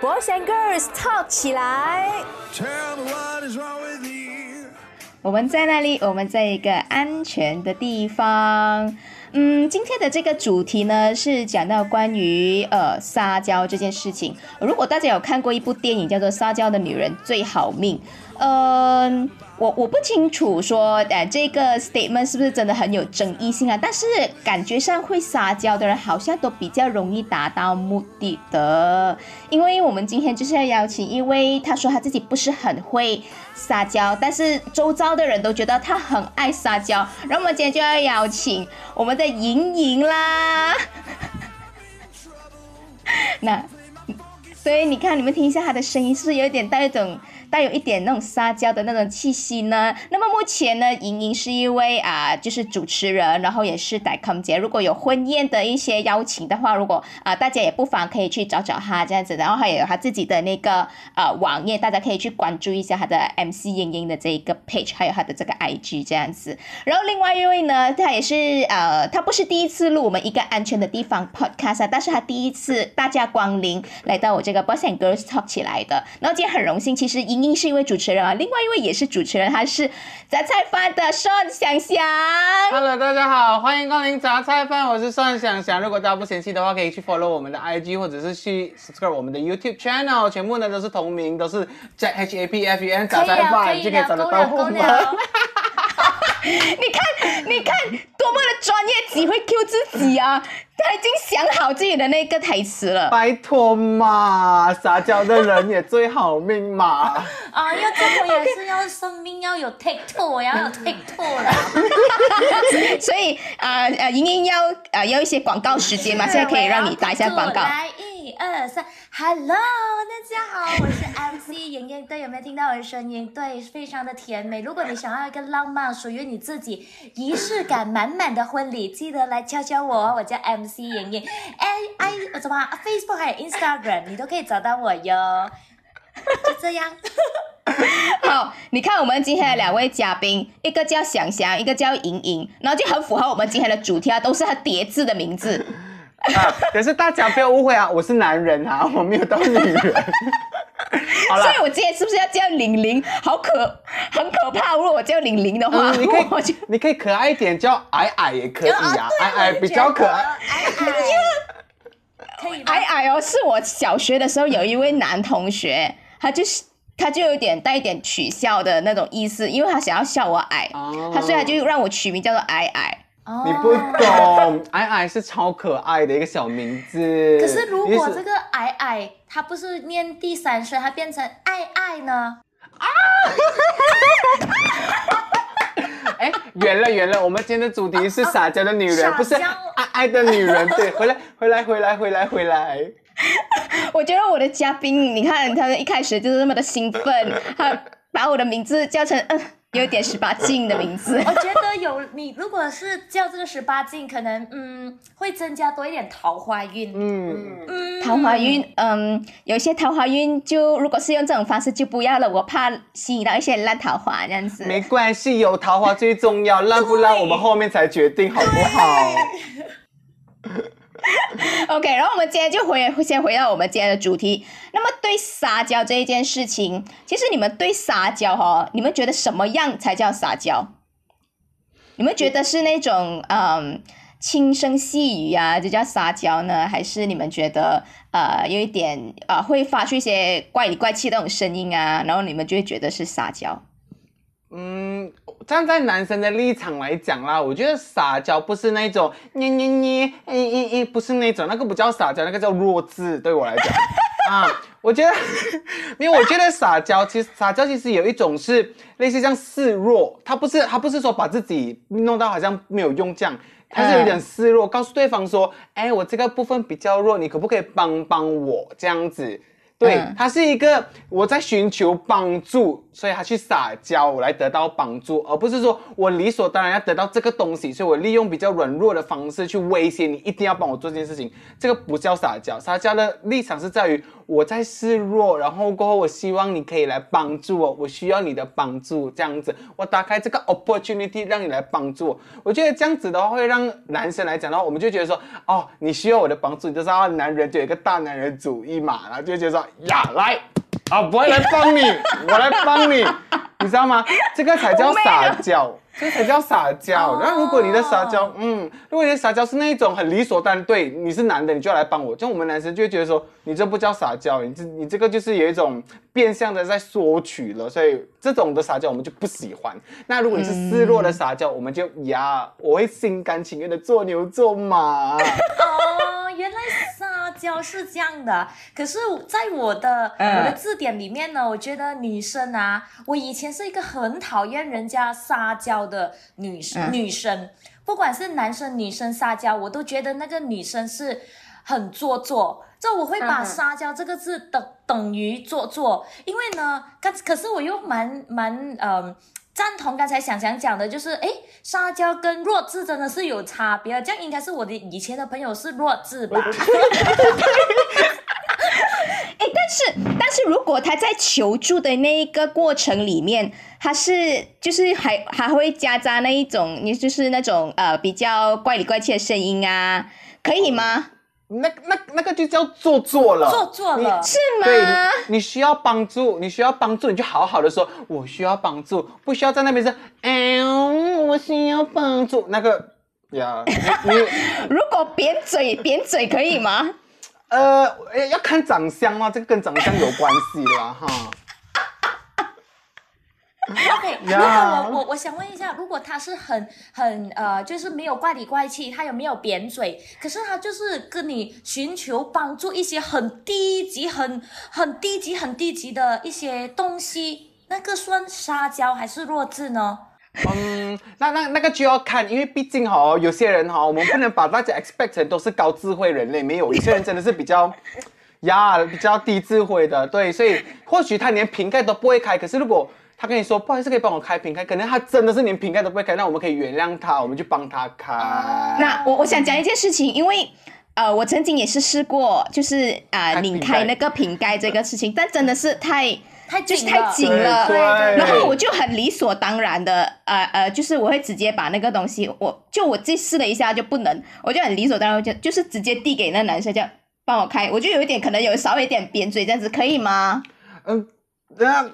Boys and Girls Talk 起来。我们在那里？我们在一个安全的地方。嗯，今天的这个主题呢是讲到关于呃撒娇这件事情。如果大家有看过一部电影叫做《撒娇的女人最好命》，嗯。我我不清楚说，呃，这个 statement 是不是真的很有争议性啊？但是感觉上会撒娇的人好像都比较容易达到目的的，因为我们今天就是要邀请一位，他说他自己不是很会撒娇，但是周遭的人都觉得他很爱撒娇，然后我们今天就要邀请我们的莹莹啦。那，所以你看，你们听一下他的声音，是不是有点带一种？带有一点那种撒娇的那种气息呢。那么目前呢，莹莹是一位啊，就是主持人，然后也是带康姐。如果有婚宴的一些邀请的话，如果啊，大家也不妨可以去找找她这样子。然后还有她自己的那个呃网页，大家可以去关注一下他的 MC 莹莹的这一个 page，还有他的这个 IG 这样子。然后另外一位呢，他也是呃，他不是第一次录我们一个安全的地方 podcast，但是他第一次大驾光临来到我这个 Boys and Girls Talk 起来的。然后今天很荣幸，其实莹。莹莹是一位主持人啊，另外一位也是主持人，他是杂菜饭的宋想想。Hello，大家好，欢迎光临杂菜饭，我是宋想想。如果大家不嫌弃的话，可以去 follow 我们的 IG，或者是去 subscribe 我们的 YouTube channel，全部呢都是同名，都是 J H A P F U N 杂菜饭，就可以找得到我们。你看，你看，多么的专业，只会 Q 自己啊！他已经想好自己的那个台词了。拜托嘛，撒娇的人也最好命嘛。啊，要做我也是要生命要有 take two，要有 take two 了。所以啊呃，莹莹要呃要一些广告时间嘛，现在可以让你打一下广告。来，一二三。Hello，大家好，我是 MC 莹莹，对，有没有听到我的声音？对，非常的甜美。如果你想要一个浪漫、属于你自己、仪式感满满的婚礼，记得来敲敲我，我叫 MC 莹莹，I I 怎么 Facebook 还有 Instagram，你都可以找到我哟。就这样。好，你看我们今天的两位嘉宾，一个叫想想，一个叫莹莹，然后就很符合我们今天的主题啊，都是他叠字的名字。啊！可是大家不要误会啊，我是男人啊，我没有当女人。好了，所以我今天是不是要叫玲玲？好可，很可怕。如果我叫玲玲的话，你可以，你可以可爱一点，叫矮矮也可以呀，矮矮比较可爱。矮矮哦，是我小学的时候有一位男同学，他就是他就有点带一点取笑的那种意思，因为他想要笑我矮，他所以他就让我取名叫做矮矮。你不懂，矮矮是超可爱的一个小名字。可是如果这个矮矮，它不是念第三声，它变成爱爱呢？啊！哎，圆了圆了，我们今天的主题是撒娇的女人，不是爱爱的女人。对，回来 回来回来回来回来。我觉得我的嘉宾，你看他们一开始就是那么的兴奋，他把我的名字叫成嗯。有点十八禁的名字，我觉得有你，如果是叫这个十八禁，可能嗯会增加多一点桃花运。嗯。嗯，桃花运，嗯，有些桃花运就如果是用这种方式就不要了，我怕吸引到一些烂桃花这样子。没关系，有桃花最重要，烂不烂我们后面才决定，好不好 OK，然后我们今天就回先回到我们今天的主题。那么对撒娇这一件事情，其实你们对撒娇哈，你们觉得什么样才叫撒娇？你们觉得是那种嗯轻声细语啊，就叫撒娇呢？还是你们觉得呃有一点啊会发出一些怪里怪气那种声音啊，然后你们就会觉得是撒娇？嗯，站在男生的立场来讲啦，我觉得撒娇不是那种捏捏捏，咦咦咦，不是那种，那个不叫撒娇，那个叫弱智。对我来讲，啊，我觉得，因为我觉得撒娇，其实撒娇其实有一种是类似像示弱，他不是他不是说把自己弄到好像没有用这样，他是有点示弱，告诉对方说，哎，我这个部分比较弱，你可不可以帮帮我这样子？对他是一个我在寻求帮助，所以他去撒娇，我来得到帮助，而不是说我理所当然要得到这个东西，所以我利用比较软弱的方式去威胁你，一定要帮我做这件事情。这个不叫撒娇，撒娇的立场是在于我在示弱，然后过后我希望你可以来帮助我，我需要你的帮助，这样子，我打开这个 opportunity 让你来帮助我。我觉得这样子的话会让男生来讲的话，我们就觉得说，哦，你需要我的帮助，你就知道男人就有一个大男人主义嘛，然后就觉得说，呀，来。啊，不会来帮你，我来帮你，你知道吗？这个才叫撒娇，这才叫撒娇。然后如果你的撒娇，嗯，如果你的撒娇是那一种很理所当然，对，你是男的，你就要来帮我，就我们男生就会觉得说，你这不叫撒娇，你这你这个就是有一种变相的在索取了，所以这种的撒娇我们就不喜欢。那如果你是示弱的撒娇，我们就呀，我会心甘情愿的做牛做马。哦，原来撒娇是这样的。可是，在我的、嗯我的字典里面呢，我觉得女生啊，我以前是一个很讨厌人家撒娇的女女生，不管是男生女生撒娇，我都觉得那个女生是很做作。这我会把“嗯撒娇”这个字等等于做作，因为呢，可可是我又蛮蛮嗯。赞同刚才想想讲的，就是诶，撒娇跟弱智真的是有差别。这样应该是我的以前的朋友是弱智吧？哎，但是但是如果他在求助的那一个过程里面，他是就是还还会夹杂那一种，你就是那种呃比较怪里怪气的声音啊，可以吗？那那那个就叫做作了，做作了是对，吗？你你需要帮助，你需要帮助，你就好好的说，我需要帮助，不需要在那边说，哎呦，我需要帮助，那个呀，你你 如果扁嘴扁嘴可以吗？呃诶要看长相哦，这个跟长相有关系啦哈。OK，如呀果我我我想问一下，如果他是很很呃，就是没有怪里怪气，他有没有扁嘴？可是他就是跟你寻求帮助一些很低级、很很低级、很低级的一些东西，那个算撒娇还是弱智呢？嗯，那那那个就要看，因为毕竟哈、有些人哈、我们不能把大家 expect 成都是高智慧人类，没有，有些人真的是比较呀比较低智慧的，对，所以或许他连瓶盖都不会开，可是如果他跟你说不好意思，可以帮我开瓶盖，可能他真的是连瓶盖都不会开，那我们可以原谅他，我们就帮他开。那我我想讲一件事情，因为呃，我曾经也是试过，就是啊、拧开那个瓶盖这个事情，但真的是太太就是太紧了，对对然后我就很理所当然的，呃呃，就是我会直接把那个东西，我就我自己试了一下就不能，我就很理所当然就就是直接递给那男生，这样帮我开，我就有一点可能有稍微一点扁嘴这样子，可以吗？嗯，那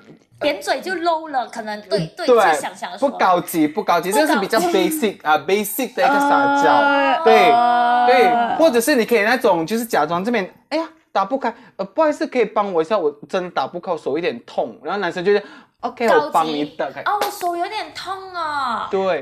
扁嘴就 low 了，可能对对，对就想想说不高级，不高级，这是比较 basic 啊，basic 的一个撒娇。呃对呃对，或者是你可以那种就是假装这边，哎呀打不开，呃不好意思，可以帮我一下，我真的打不开，我手有点痛。然后男生就是 OK，我帮你打开。哦，我手有点痛啊。对，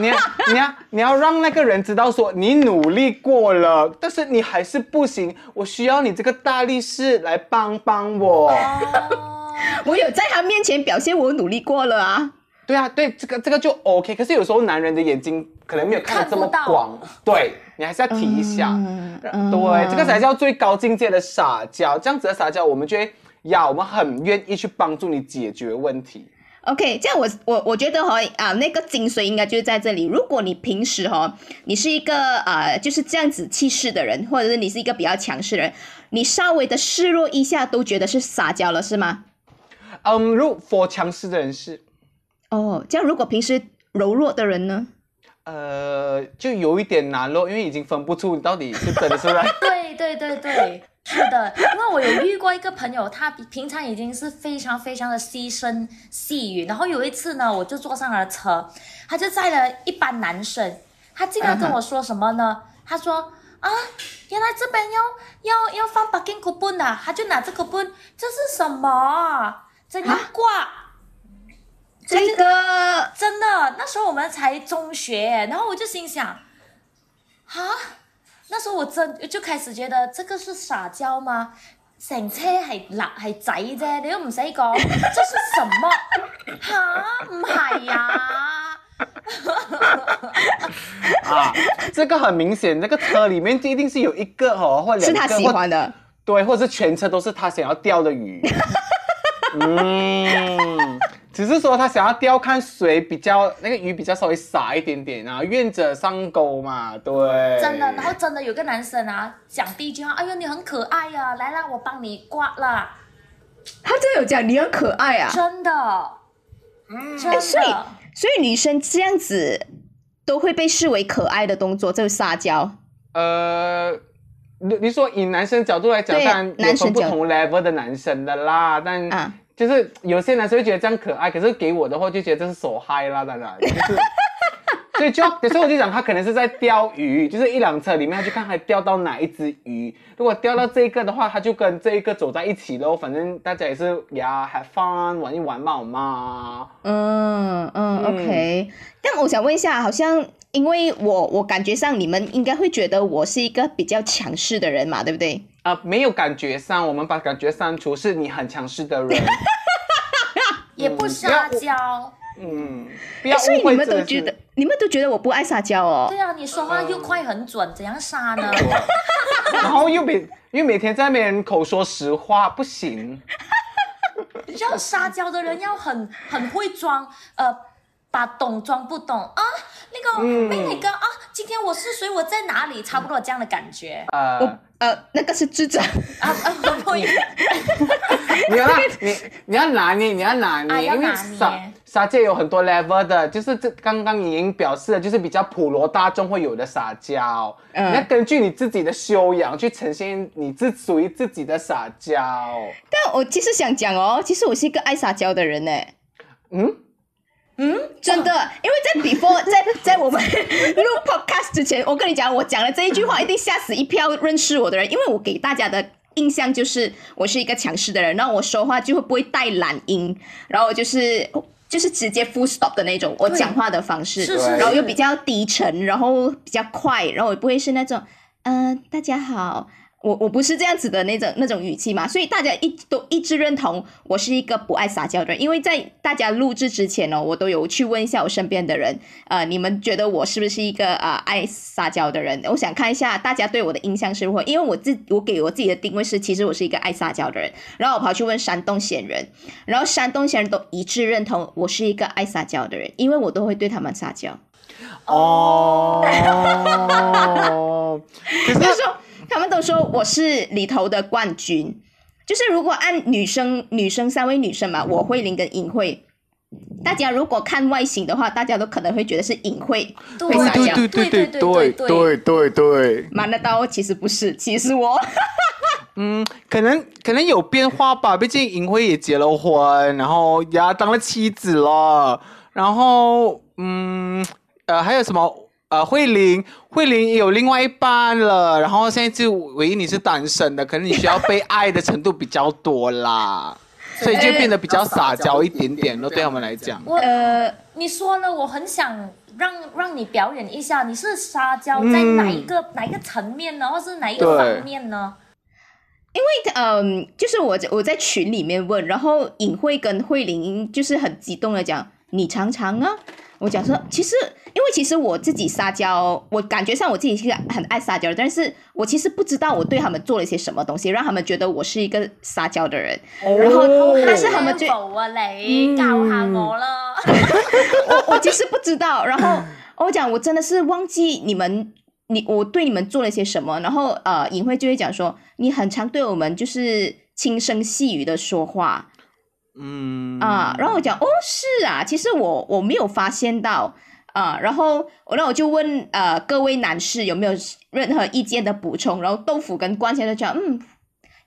你要你要你要让那个人知道说你努力过了，但是你还是不行，我需要你这个大力士来帮帮我。哦，我有在他面前表现我努力过了啊。对啊，对，这个这个就 OK。可是有时候男人的眼睛可能没有看得这么广，对你还是要提一下。嗯嗯对，这个才叫最高境界的撒娇。这样子的撒娇，我们就会呀，我们很愿意去帮助你解决问题。OK，这样我我我觉得哈啊，那个精髓应该就是在这里。如果你平时哈，你是一个呃就是这样子气势的人，或者是你是一个比较强势的人，你稍微的示弱一下都觉得是撒娇了，是吗？嗯，如 for 强势的人是，哦，这样如果平时柔弱的人呢？呃，就有一点难咯，因为已经分不出你到底是真的是不是？对对对对，是的，因为我有遇过一个朋友，他平常已经是非常非常的细声细语，然后有一次呢，我就坐上了车，他就载了一班男生，他竟然跟我说什么呢？他说啊，原来这边要要要放 parking coupon 啊，他就拿这 coupon，这是什么啊？怎样挂？这个真的，那时候我们才中学，然后我就心想，啊，那时候我真就开始觉得这个是撒娇吗？成車係辣係仔啫，你都唔使講，這是什麼？吓，唔係呀？啊，这个很明显，那个车里面就一定是有一个哦，或两个，是他喜或欢的。对，或者是全车都是他想要钓的鱼。嗯，只是说他想要钓看谁比较那个鱼比较稍微傻一点点啊，愿者上钩嘛，对。真的，然后真的有个男生啊，讲第一句话，哎呦你很可爱呀、来啦，我帮你刮啦，他真的有讲你很可爱啊，真的，真哎所以，所以女生这样子都会被视为可爱的动作，就是撒娇。呃，你你说以男生角度来讲，对当然有男生不同 level 的男生的啦，但啊就是有些男生会觉得这样可爱，可是给我的话就觉得这是手嗨啦，当然就是。所以就要有时候我就讲，他可能是在钓鱼，就是一辆车里面，他去看他钓到哪一只鱼。如果钓到这一个的话，他就跟这一个走在一起喽。反正大家也是呀，have fun 玩一玩嘛好吗？嗯嗯嗯，OK。但我想问一下，好像因为我我感觉上你们应该会觉得我是一个比较强势的人嘛，对不对？啊、没有感觉上，我们把感觉删除，是你很强势的人。也不撒娇。嗯，不要哎所以你们都觉得你们都觉得我不爱撒娇哦对？啊，你说话又快很准，怎样撒呢？然后又每又每天在那边口说实话，不行。要撒娇的人要很很会装，呃，把懂装不懂啊。那个嗯妹妹哥啊，今天我是谁？我在哪里？差不多这样的感觉呃我，呃，那个是智障。啊 啊！不会，你要你你要拿捏，你要拿捏，因为啊要拿撒捏撒娇有很多 level 的，就是这刚刚已经表示了，就是比较普罗大众会有的撒娇。嗯你要根据你自己的修养去呈现你自属于自己的撒娇。但我其实想讲哦，其实我是一个爱撒娇的人呢。嗯，真的，因为在 before 在在我们 录 podcast 之前，我跟你讲，我讲了这一句话，一定吓死一票认识我的人，因为我给大家的印象就是我是一个强势的人，然后我说话就会不会带懒音，然后就是就是直接 full stop 的那种，我讲话的方式，是是然后又比较低沉，然后比较快，然后我不会是那种，嗯、大家好。我我不是这样子的那种那种语气嘛，所以大家一都一致认同我是一个不爱撒娇的人，因为在大家录制之前呢、我都有去问一下我身边的人，呃，你们觉得我是不是一个呃爱撒娇的人？我想看一下大家对我的印象是如何，因为我自我给我自己的定位是，其实我是一个爱撒娇的人，然后我跑去问山东闲人，然后山东闲人都一致认同我是一个爱撒娇的人，因为我都会对他们撒娇。哦，可是说，他们都说我是里头的冠军。就是如果按女生女生三位女生嘛，我慧玲跟尹慧，大家如果看外形的话，大家都可能会觉得是尹慧对会撒娇。对对对对对对对，瞒得到，其实不是，其实我嗯，可能可能有变化吧，毕竟银辉也结了婚，然后也当了妻子了，然后嗯呃还有什么呃慧玲，慧玲也有另外一半了，然后现在就唯一你是单身的，可能你需要被爱的程度比较多啦，所以就变得比较撒娇一点点咯，对他们来讲。我呃，你说呢，我很想让让你表演一下，你是撒娇在哪一个、哪一个层面呢，或是哪一个方面呢？因为嗯，就是我我在群里面问，然后尹慧跟慧玲就是很激动的讲，你常常啊。我讲说，其实因为其实我自己撒娇，我感觉上我自己是个很爱撒娇，但是我其实不知道我对他们做了一些什么东西，让他们觉得我是一个撒娇的人。然后，但是他们就好啊，你教下我了。我 我其实不知道，然后我讲我真的是忘记你们，你我对你们做了些什么，然后呃，尹慧就会讲说，你很常对我们就是轻声细语的说话嗯啊，然后我讲哦是啊，其实我我没有发现到啊，然后我那我就问呃各位男士有没有任何意见的补充，然后豆腐跟关先生讲嗯。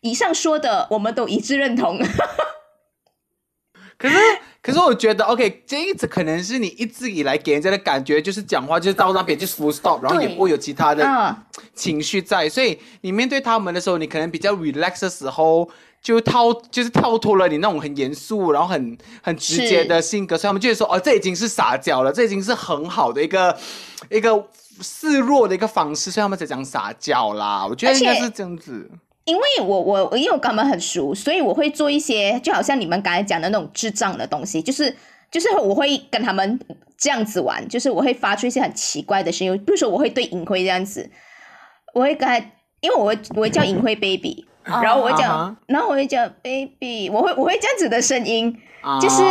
以上说的我们都一致认同，可是，可是我觉得，OK，这一次可能是你一直以来给人家的感觉就是讲话就是到那边就是 full stop，然后也不会有其他的啊情绪在，所以你面对他们的时候，你可能比较 relax 的时候，就跳就是跳脱了你那种很严肃，然后很很直接的性格，所以他们就会说，哦，这已经是撒娇了，这已经是很好的一个 一个示弱的一个方式，所以他们才讲撒娇啦。我觉得应该是这样子。因为我我因为我跟他们很熟，所以我会做一些就好像你们刚才讲的那种智障的东西，就是就是我会跟他们这样子玩，就是我会发出一些很奇怪的声音，比如说我会对尹辉这样子，我会跟他，因为我会我会叫尹辉 baby，然后我会讲然后我会讲 baby，我会我会这样子的声音，啊。就是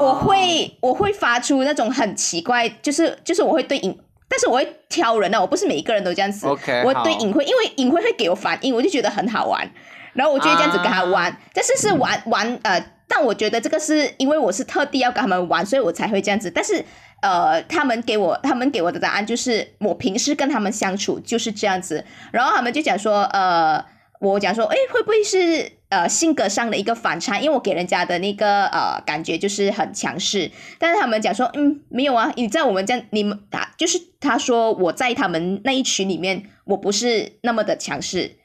我会我会发出那种很奇怪，就是就是我会对影，但是我会挑人啊，我不是每一个人都这样子。OK，我好。对影会，因为影会会给我反应，我就觉得很好玩，然后我就会这样子跟他玩，啊但是是玩玩呃，但我觉得这个是因为我是特地要跟他们玩，所以我才会这样子，但是。呃，他们给我他们给我的答案就是，我平时跟他们相处就是这样子，然后他们就讲说，呃，我讲说，哎，会不会是呃性格上的一个反差？因为我给人家的那个呃感觉就是很强势，但是他们讲说，嗯，没有啊，你在我们这样，你们啊，就是他说我在他们那一群里面，我不是那么的强势，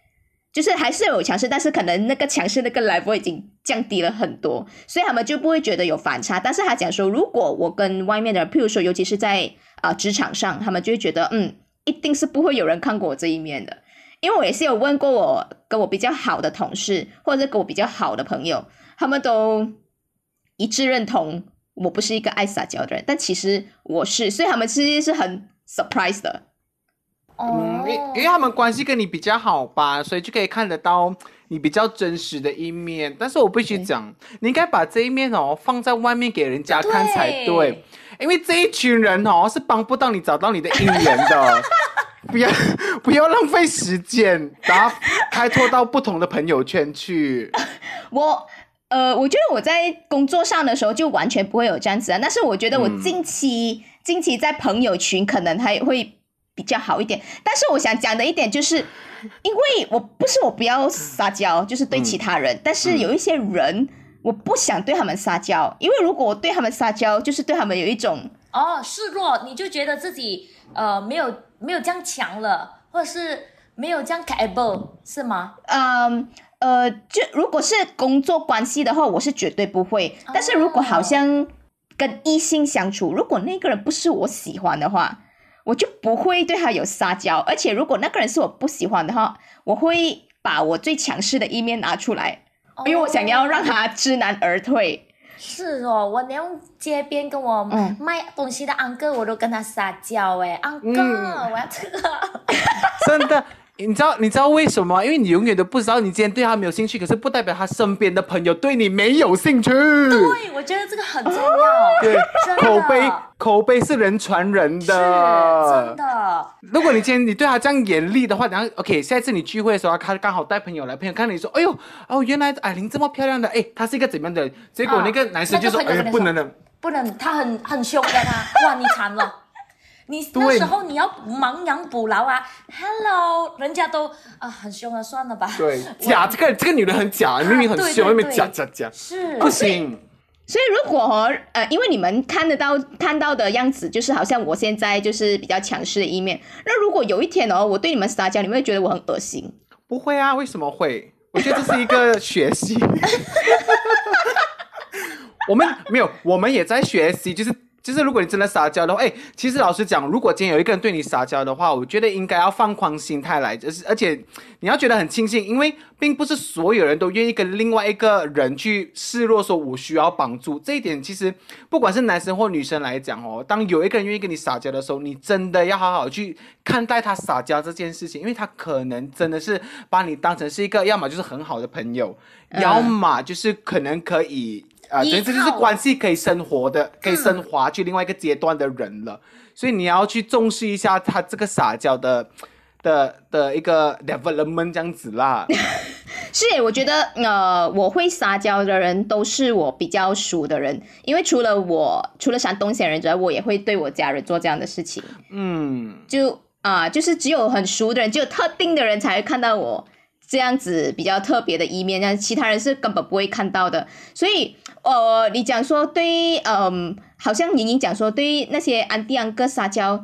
就是还是有强势，但是可能那个强势那个 level 已经降低了很多，所以他们就不会觉得有反差。但是他讲说，如果我跟外面的，譬如说，尤其是在啊、职场上，他们就会觉得，嗯，一定是不会有人看过我这一面的。因为我也是有问过我跟我比较好的同事，或者是跟我比较好的朋友，他们都一致认同我不是一个爱撒娇的人，但其实我是，所以他们其实是很 surprise 的。嗯，哦因因为他们关系跟你比较好吧，所以就可以看得到你比较真实的一面。但是我必须讲，你应该把这一面哦放在外面给人家看才对，对因为这一群人哦是帮不到你找到你的姻缘的。不要 不要浪费时间，然后开拓到不同的朋友圈去。我呃，我觉得我在工作上的时候就完全不会有这样子啊，但是我觉得我嗯近期、近期在朋友群可能还会比较好一点。但是我想讲的一点就是，因为我不是我不要撒娇，就是对其他人，但是有一些人。我不想对他们撒娇，因为如果我对他们撒娇，就是对他们有一种哦，示弱，你就觉得自己呃没有没有这样强了，或者是没有这样 capable 是吗？嗯呃，就如果是工作关系的话，我是绝对不会。但是如果好像跟异性相处，如果那个人不是我喜欢的话，我就不会对他有撒娇。而且如果那个人是我不喜欢的话，我会把我最强势的一面拿出来，因为我想要让他知难而退。是哦，我连街边跟我嗯卖东西的安哥，我都跟他撒娇哎，安哥，嗯我要这个。真的，你知道你知道为什么吗？因为你永远都不知道你今天对他没有兴趣，可是不代表他身边的朋友对你没有兴趣。对，我觉得这个很重要。对真的口碑口碑是人传人的，真的。如果你今天你对他这样严厉的话，然后 OK，下一次你聚会的时候，他刚好带朋友来，朋友看你说，哎呦，哦，原来艾琳这么漂亮的，哎，她是一个怎么样的人？结果啊那个男生就说，哎，不能的，不能，他很很凶的他，哇，你惨了。你那对时候你要亡羊补牢啊，Hello，人家都啊很凶啊，算了吧。对，假，这个这个女人很假，明明很对凶，那边对对假假假，是不行。所以如果哦呃，因为你们看得到看到的样子，就是好像我现在就是比较强势的一面。那如果有一天哦，我对你们撒娇，你们会觉得我很恶心。不会啊，为什么会？我觉得这是一个 学习。我们没有，我们也在学习，就是就是，如果你真的撒娇的话，哎，其实老实讲，如果今天有一个人对你撒娇的话，我觉得应该要放宽心态来，就是而且你要觉得很庆幸，因为并不是所有人都愿意跟另外一个人去示弱，说我需要帮助。这一点其实不管是男生或女生来讲哦，当有一个人愿意跟你撒娇的时候，你真的要好好去看待他撒娇这件事情，因为他可能真的是把你当成是一个，要么就是很好的朋友，要么就是可能可以。啊，依对，这就是关系可以升活的，可以升华去另外一个阶段的人了。所以你要去重视一下他这个撒娇的的的一个 development 这样子啦。是，我觉得呃，我会撒娇的人都是我比较熟的人，因为除了我，除了山东县人之外，我也会对我家人做这样的事情。嗯，就啊、就是只有很熟的人，只有特定的人才会看到我这样子比较特别的一面，但其他人是根本不会看到的。所以，呃，你讲说对，嗯，好像莹莹讲说对那些安迪安哥撒娇，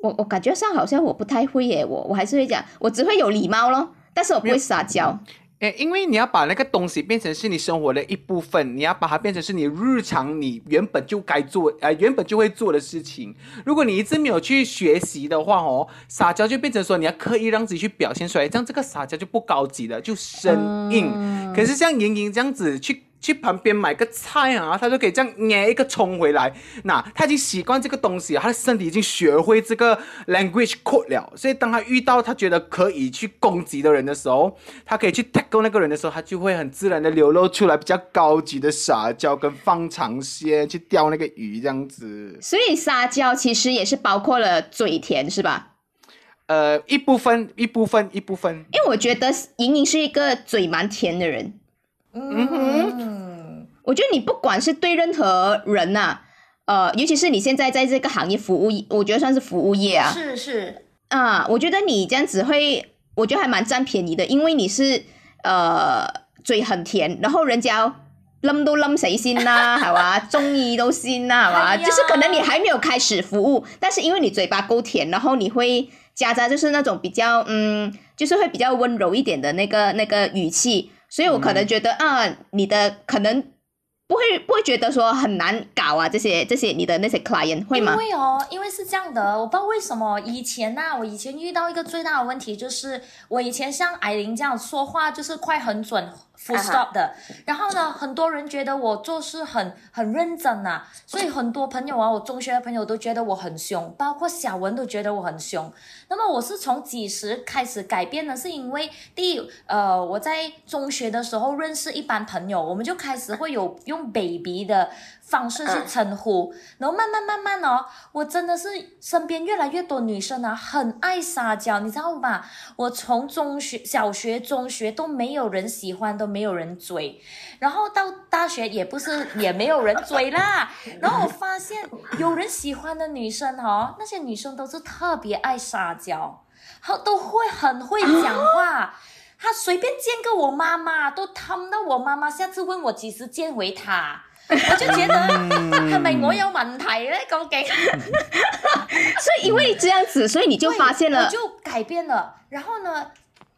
我我感觉上好像我不太会耶，我我还是会讲，我只会有礼貌咯，但是我不会撒娇。诶，因为你要把那个东西变成是你生活的一部分，你要把它变成是你日常你原本就该做，呃，原本就会做的事情。如果你一直没有去学习的话，哦，撒娇就变成说你要刻意让自己去表现出来，这样这个撒娇就不高级了，就生硬。可是像莹莹这样子去去旁边买个菜啊，他就可以这样捏一个冲回来。那他已经习惯这个东西，他的身体已经学会这个 language code 了。所以当他遇到他觉得可以去攻击的人的时候，他可以去 tackle 那个人的时候，他就会很自然的流露出来比较高级的撒娇跟放长线去钓那个鱼这样子。所以撒娇其实也是包括了嘴甜，是吧？呃，一部分，一部分，一部分。因为我觉得莹莹是一个嘴蛮甜的人。嗯哼，我觉得你不管是对任何人呐、呃，尤其是你现在在这个行业服务，我觉得算是服务业啊。是是，啊，我觉得你这样子会，我觉得还蛮占便宜的，因为你是呃嘴很甜，然后人家冧都冧谁心啦，好吧，中意都先啦，係嘛，係啊就是可能你还没有开始服务，但是因为你嘴巴够甜，然后你会夹杂就是那种比较嗯，就是会比较温柔一点的那个那個語氣，所以我可能觉得、啊，你的可能不会不会觉得说很难搞啊，这些这些你的那些 client 會嗎因？為哦，因为是这样的，我不知道为什么以前呐、我以前遇到一个最大的问题就是，我以前像艾琳这样说话就是快很準，full stop 的。然后呢，很多人觉得我做事很很认真啊，所以很多朋友啊，我中学的朋友都觉得我很凶，包括小文都觉得我很凶。那么我是从几时开始改变呢？是因为第一，呃，我在中学的时候认识一班朋友，我们就开始会有用 baby 的方式去称呼，然后慢慢慢慢哦，我真的是身边越来越多女生啊，很爱撒娇，你知道吧？我从中学、小学、中学都没有人喜欢，都没有人追，然后到大学也不是也没有人追啦，然后我发现有人喜欢的女生哦，那些女生都是特别爱撒娇，好都会很會講話。她随便见个我妈妈，都氹到我妈妈下次问我几时见回她，我就觉得係咪我有問題咧？究竟？所以因为这样子，所以你就发现了對我。就改变了。然后呢，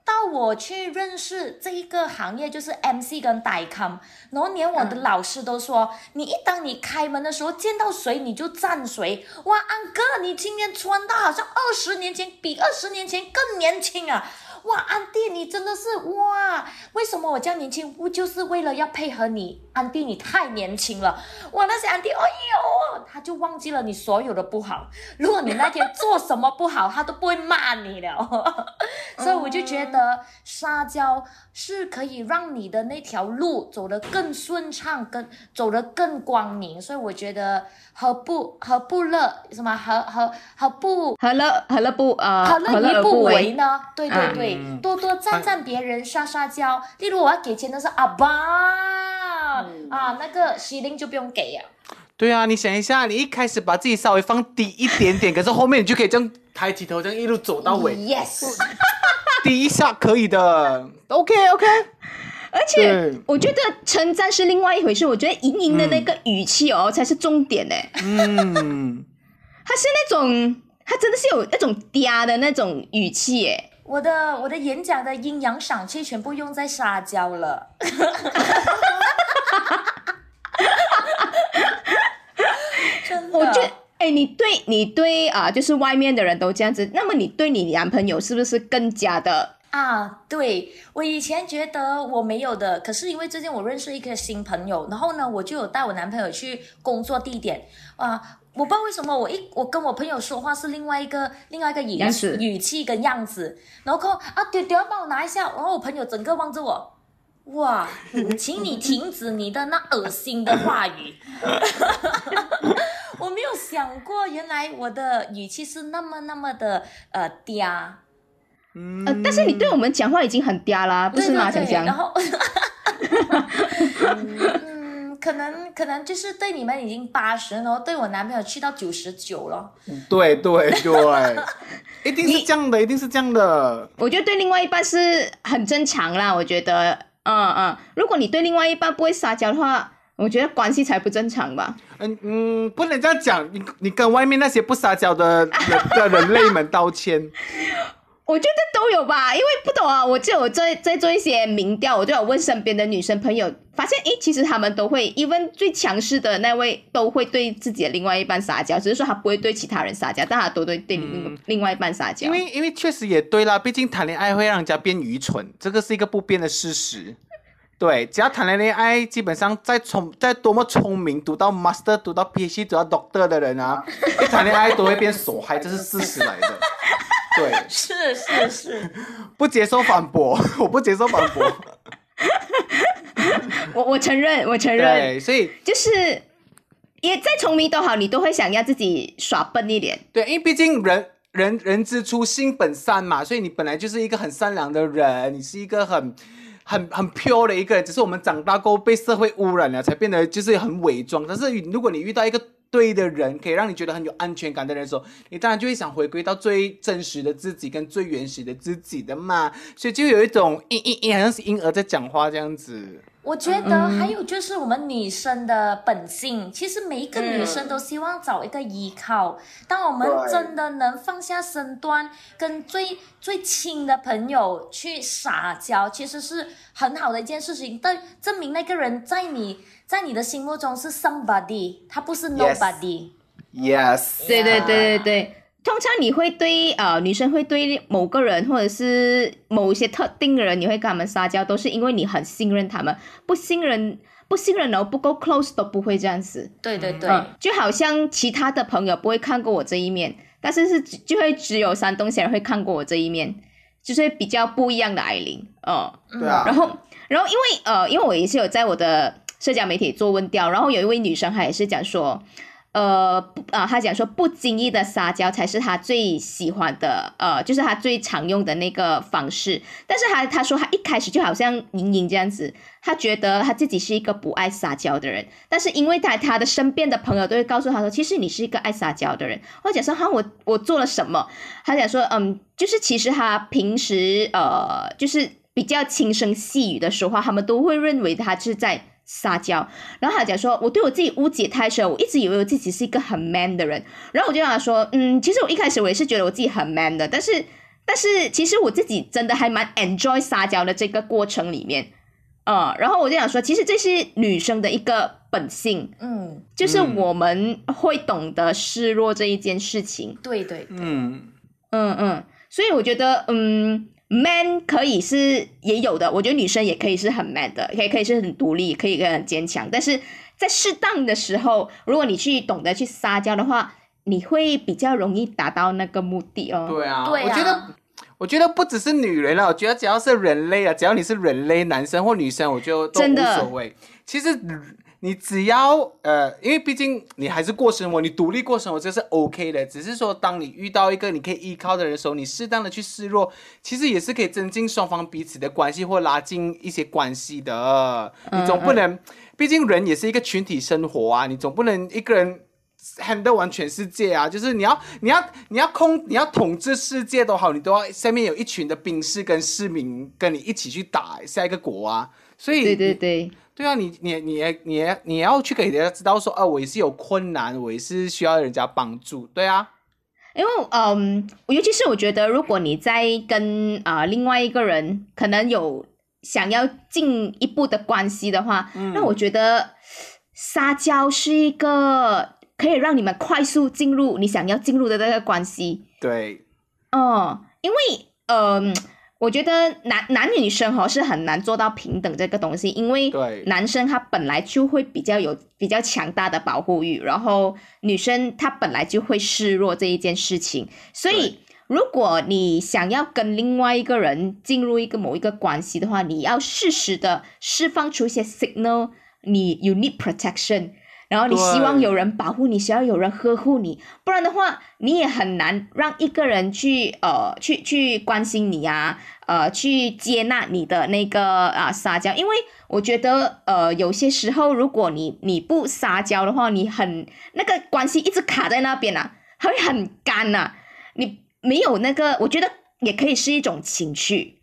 到我去认识这一个行业，就是 MC 跟代 com，然后连我的老师都说，你一当你开门的时候见到谁你就赞谁。哇，安哥，你今天穿的好像二十年前，比二十年前更年轻啊！哇，安弟，你真的是哇！为什么我叫年轻？不就是为了要配合你？安迪，你太年轻了！哇，那些安迪，哎呦，他就忘记了你所有的不好。如果你那天做什么不好，他都不会骂你了。所以我就觉得撒娇是可以让你的那条路走得更顺畅，更走得更光明。所以我觉得何不何不乐什么何何何不。何乐何乐不呃何乐而不為為？呢？对对对，嗯多多赞赞别人，撒撒娇。例如我要给钱的是阿爸、啊，那個喜玲就不用给呀。对啊，你想一下，你一开始把自己稍微放低一点点，可是后面你就可以这样抬起头，这样一路走到尾，Yes，低一下可以的。OK OK，而且我觉得称赞是另外一回事，我觉得莹莹的那个语气哦，才是重点呢。嗯，他是那种，他真的是有那种嗲的那种语气耶。我的我的演讲的阴阳赏气全部用在撒娇了。真的，我觉得，哎，你对你对啊、就是外面的人都这样子，那么你对你男朋友是不是更加的？啊，对我以前觉得我没有的，可是因为最近我认识一个新朋友，然后呢，我就有带我男朋友去工作地点啊。我不知道为什么我一我跟我朋友说话是另外一个另外一個語樣子語氣跟样子，然后啊丢丢帮我拿一下，然后我朋友整个望着我，哇，请你停止你的那恶心的話語。我没有想过，原来我的语气是那么那么的呃嗲。呃，但是你对我们讲话已经很嗲啦，不是吗？对对对，強強。然后，嗯，可能可能就是对你们已经八十，然后对我男朋友去到九十九了。对对对，一定是这样的，一定是这样的。我觉得对另外一半是很正常啦，我觉得，嗯嗯，如果你对另外一半不会撒娇的話，我觉得关系才不正常吧。嗯嗯，不能这样讲，你你跟外面那些不撒娇的人的人类们道歉。我觉得都有吧，因为不懂啊，我就有在在做一些民调，我就有问身边的女生朋友，发现诶，其实他们都会，even 最强势的那位都会对自己的另外一半撒娇，只是说他不会对其他人撒娇，但他都对对另另外一半撒娇。因为因为确实也对啦，毕竟谈恋爱会让人家变愚蠢，这个是一个不变的事實。对，只要谈了恋爱，基本上再聪再多么聪明，读到 master、读到 PhD、读到 doctor 的人啊，一谈恋爱都会变手嗨，这是事实来的。对，是是是，不接受反驳，我不接受反驳。我我承认，我承认，对，所以就是也再聪明都好，你都会想要自己耍笨一点。对，因为毕竟人人人之初性本善嘛，所以你本来就是一个很善良的人，你是一个很很很飘的一个，只是我们长大过后被社会污染了，才变得就是很伪装。但是如果你遇到一个对的人，可以让你觉得很有安全感的人的时候，你当然就会想回归到最真实的自己跟最原始的自己的嘛，所以就有一种咦咦咦好像是婴儿在讲话这样子。我觉得还有就是我们女生的本性，其实每一个女生都希望找一个依靠。当我们真的能放下身段，跟最最亲的朋友去撒娇，其实是很好的一件事情。但证明那个人在你在你的心目中是 somebody，他不是 nobody。Yes，对对对对对，通常你会对呃女生会对某个人或者是某一些特定的人，你会跟他们撒娇，都是因为你很信任他们，不信任不信任然后不够 close 都不会这样子。对对对，嗯，就好像其他的朋友不会看过我这一面，但是是就会只有山东贤人会看过我这一面，就是比较不一样的艾琳，哦、对啊，然后，然后因为呃，因为我也是有在我的社交媒体做问调，然后有一位女生她也是讲说，呃，不啊、他讲说不经意的撒娇才是他最喜欢的，呃，就是他最常用的那个方式。但是他他说他一开始就好像莹莹这样子，他觉得他自己是一个不爱撒娇的人，但是因为他他的身边的朋友都会告诉他说，其实你是一个爱撒娇的人。我讲说哈，我我做了什么？他讲说，嗯，就是其实他平时呃，就是比较轻声细语的说话，他们都会认为他是在撒娇。然后他讲说，我对我自己误解太深，我一直以为我自己是一个很 man 的人。然后我就跟他说，嗯，其实我一开始我也是觉得我自己很 man 的，但是但是其实我自己真的还蛮 enjoy 撒娇的这个过程里面。嗯，然后我就想说，其实这是女生的一个本性，嗯，就是嗯我们会懂得示弱这一件事情。对对对，嗯，嗯嗯，所以我觉得，嗯，man 可以是也有的，我觉得女生也可以是很 man 的，可以可以是很独立，可以可以很坚强，但是在适当的时候，如果你去懂得去撒娇的话，你会比较容易达到那个目的哦。对啊，对啊我觉得。我觉得不只是女人了，我觉得只要是人类啊，只要你是人类，男生或女生，我觉得都无所谓。其实你只要呃，因为毕竟你还是过生活，你独立过生活这是 OK 的。只是说，当你遇到一个你可以依靠的人的时候，你适当的去示弱，其实也是可以增进双方彼此的关系或拉近一些关系的。你总不能，毕竟人也是一个群体生活啊，你总不能一个人。handle 完全世界啊，就是你要你要你要控你要统治世界都好，你都要下面有一群的兵士跟市民跟你一起去打下一个国啊。所以对对对，对啊，你你你你你要去给人家知道说，哦、我也是有困难，我也是需要人家帮助。对啊，因为嗯，尤其是我觉得，如果你在跟啊、呃另外一个人可能有想要进一步的关系的话，那我觉得撒娇是一个可以让你们快速进入你想要进入的那个关系。对，哦，因为嗯、我觉得男男女生哦是很难做到平等这个东西，因为男生他本来就会比较有比较强大的保护欲，然后女生她本来就会示弱这一件事情，所以。如果你想要跟另外一个人进入一个某一个关系的话，你要适时的释放出一些 signal，你 you need protection，然后你希望有人保护你，需要有人呵护你，不然的话，你也很难让一个人去呃去去关心你啊，呃去接纳你的那个啊、撒娇，因为我觉得呃有些时候如果你你不撒娇的话，你很那个关系一直卡在那边啊，它会很干呐、你没有那个，我觉得也可以是一种情绪，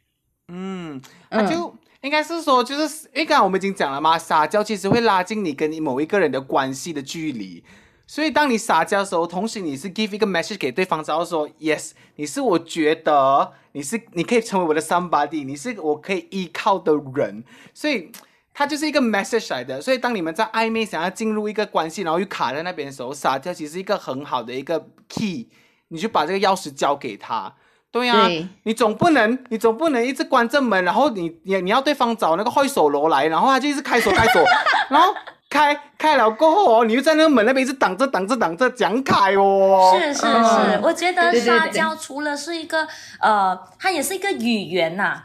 嗯，那就。应该是说，就是因为刚才我们已经讲了嘛，撒娇其实会拉近你跟你某一个人的关系的距离。所以当你撒娇的时候，同时你是 give 一个 message 给对方，知道说 yes，你是我觉得你是你可以成为我的 somebody，你是我可以依靠的人。所以它就是一个 message 来的。所以当你们在暧昧想要进入一个关系，然后又卡在那边的时候，撒娇其实是一个很好的一个 key，你就把这个钥匙交给他。对呀、对。你总不能你总不能一直关着门，然后你你你要对方找那个会手楼来，然后他就一直开锁开锁，然后开开了过后哦，你又在那个门那边一直挡着挡着挡着，讲开哦。是是是，嗯。我觉得撒娇除了是一个呃，它也是一个语言呐、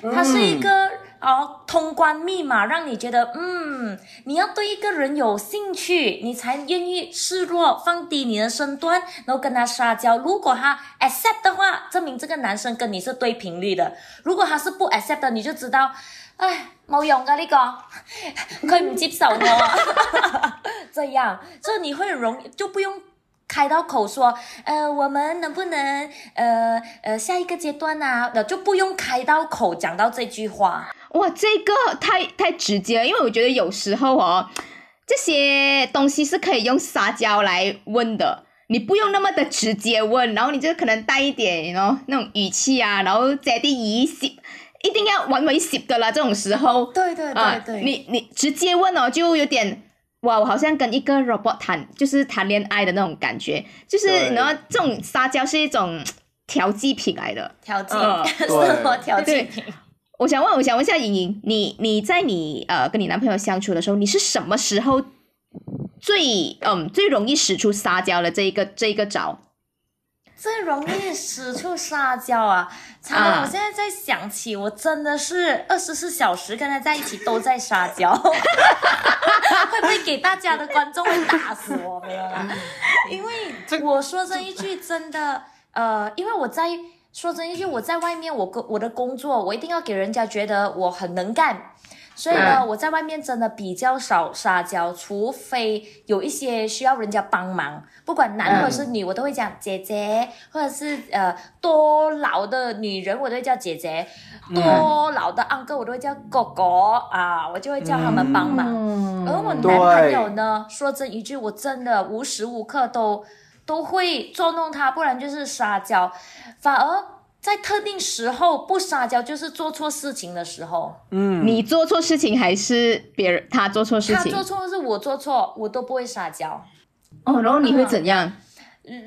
它是一个哦通关密码，让你觉得嗯，你要对一个人有兴趣，你才愿意示弱，放低你的身段，然后跟他撒娇。如果他 accept 的话，证明这个男生跟你是对频率的；如果他是不 accept 的，你就知道，唉，冇用噶呢、個，佢唔接受我。这样，这你会容易就不用开到口说，呃，我们能不能呃呃下一个阶段啊？呃，就不用开到口讲到这句话。哇，这个太太直接了，因为我觉得有时候哦，这些东西是可以用撒娇来问的，你不用那么的直接问，然后你就可能带一点，然后那种语气啊，然后借啲意思，一定要玩猥亵的啦，这种时候。对对啊，你你直接问哦，就有点哇，我好像跟一个 robot 谈，就是谈恋爱的那种感觉，就是对你知道这种撒娇是一种 调剂品来的。调剂，嗯 生活调剂品。我想问，我想问一下莹莹，你你在你呃跟你男朋友相处的时候，你是什么时候最嗯最容易使出撒娇的这一个这一个招？最容易使出撒娇啊！惨我现在在想起，我真的是二十四小时跟他在一起都在撒娇，会不会给大家的观众会打死我？没有啦，因为我说这一句真的，呃，因为我在说真一句，我在外面我工我的工作，我一定要给人家觉得我很能干。所以呢，嗯我在外面真的比较少撒娇，除非有一些需要人家帮忙，不管男或者是女，我都会讲姐姐，或者是呃多老的女人，我都会叫姐姐；多老的 uncle 我都会叫哥哥啊，我就会叫他们帮忙。而我男朋友呢，说真一句，我真的无时无刻都都会捉弄他，不然就是撒娇，反而在特定时候不撒娇，就是做错事情的时候。嗯，你做错事情还是别人他做错事情？他做错是我做错，我都不会撒娇。哦，然后你会怎样？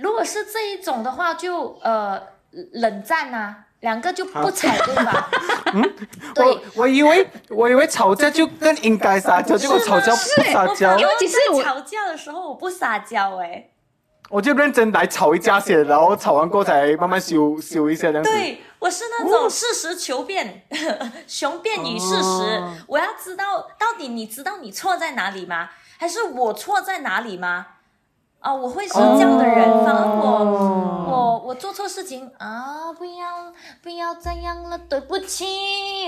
如果是这一种的话，就呃冷战啊，两个就不睬，对吧？对我，我以为我以为吵架就更应该撒娇，结果吵架不撒娇因，为其实我吵架的时候我不撒娇哎、我就认真来吵一架先，然后吵完过才慢慢修修一下这样子。对，我是那种事实求变，雄辩与事实。哦我要知道到底你知道你错在哪里吗？还是我错在哪里吗？啊、我会是这样的人，反而我我我做错事情啊，不要不要这样了，对不起，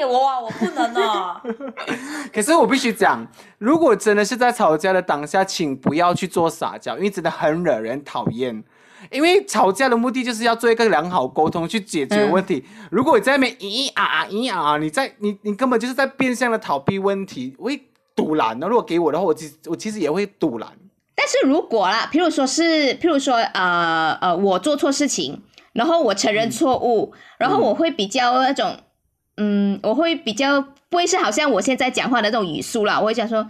哇，我不能啊。可是我必须讲，如果真的是在吵架的当下，请不要去做撒娇，因为真的很惹人讨厌。因为吵架的目的就是要做一个良好沟通，去解决问题。如果你在那边咦啊啊咦啊啊，你在你你根本就是在变相的逃避问题，我会堵拦的。如果给我的话，我其我其实也会堵拦。但是如果啦，譬如说是，譬如说，呃呃，我做错事情，然后我承认错误，然后我会比较那种，嗯，我会比较不会是好像我现在讲话的那种语速啦，我会讲说，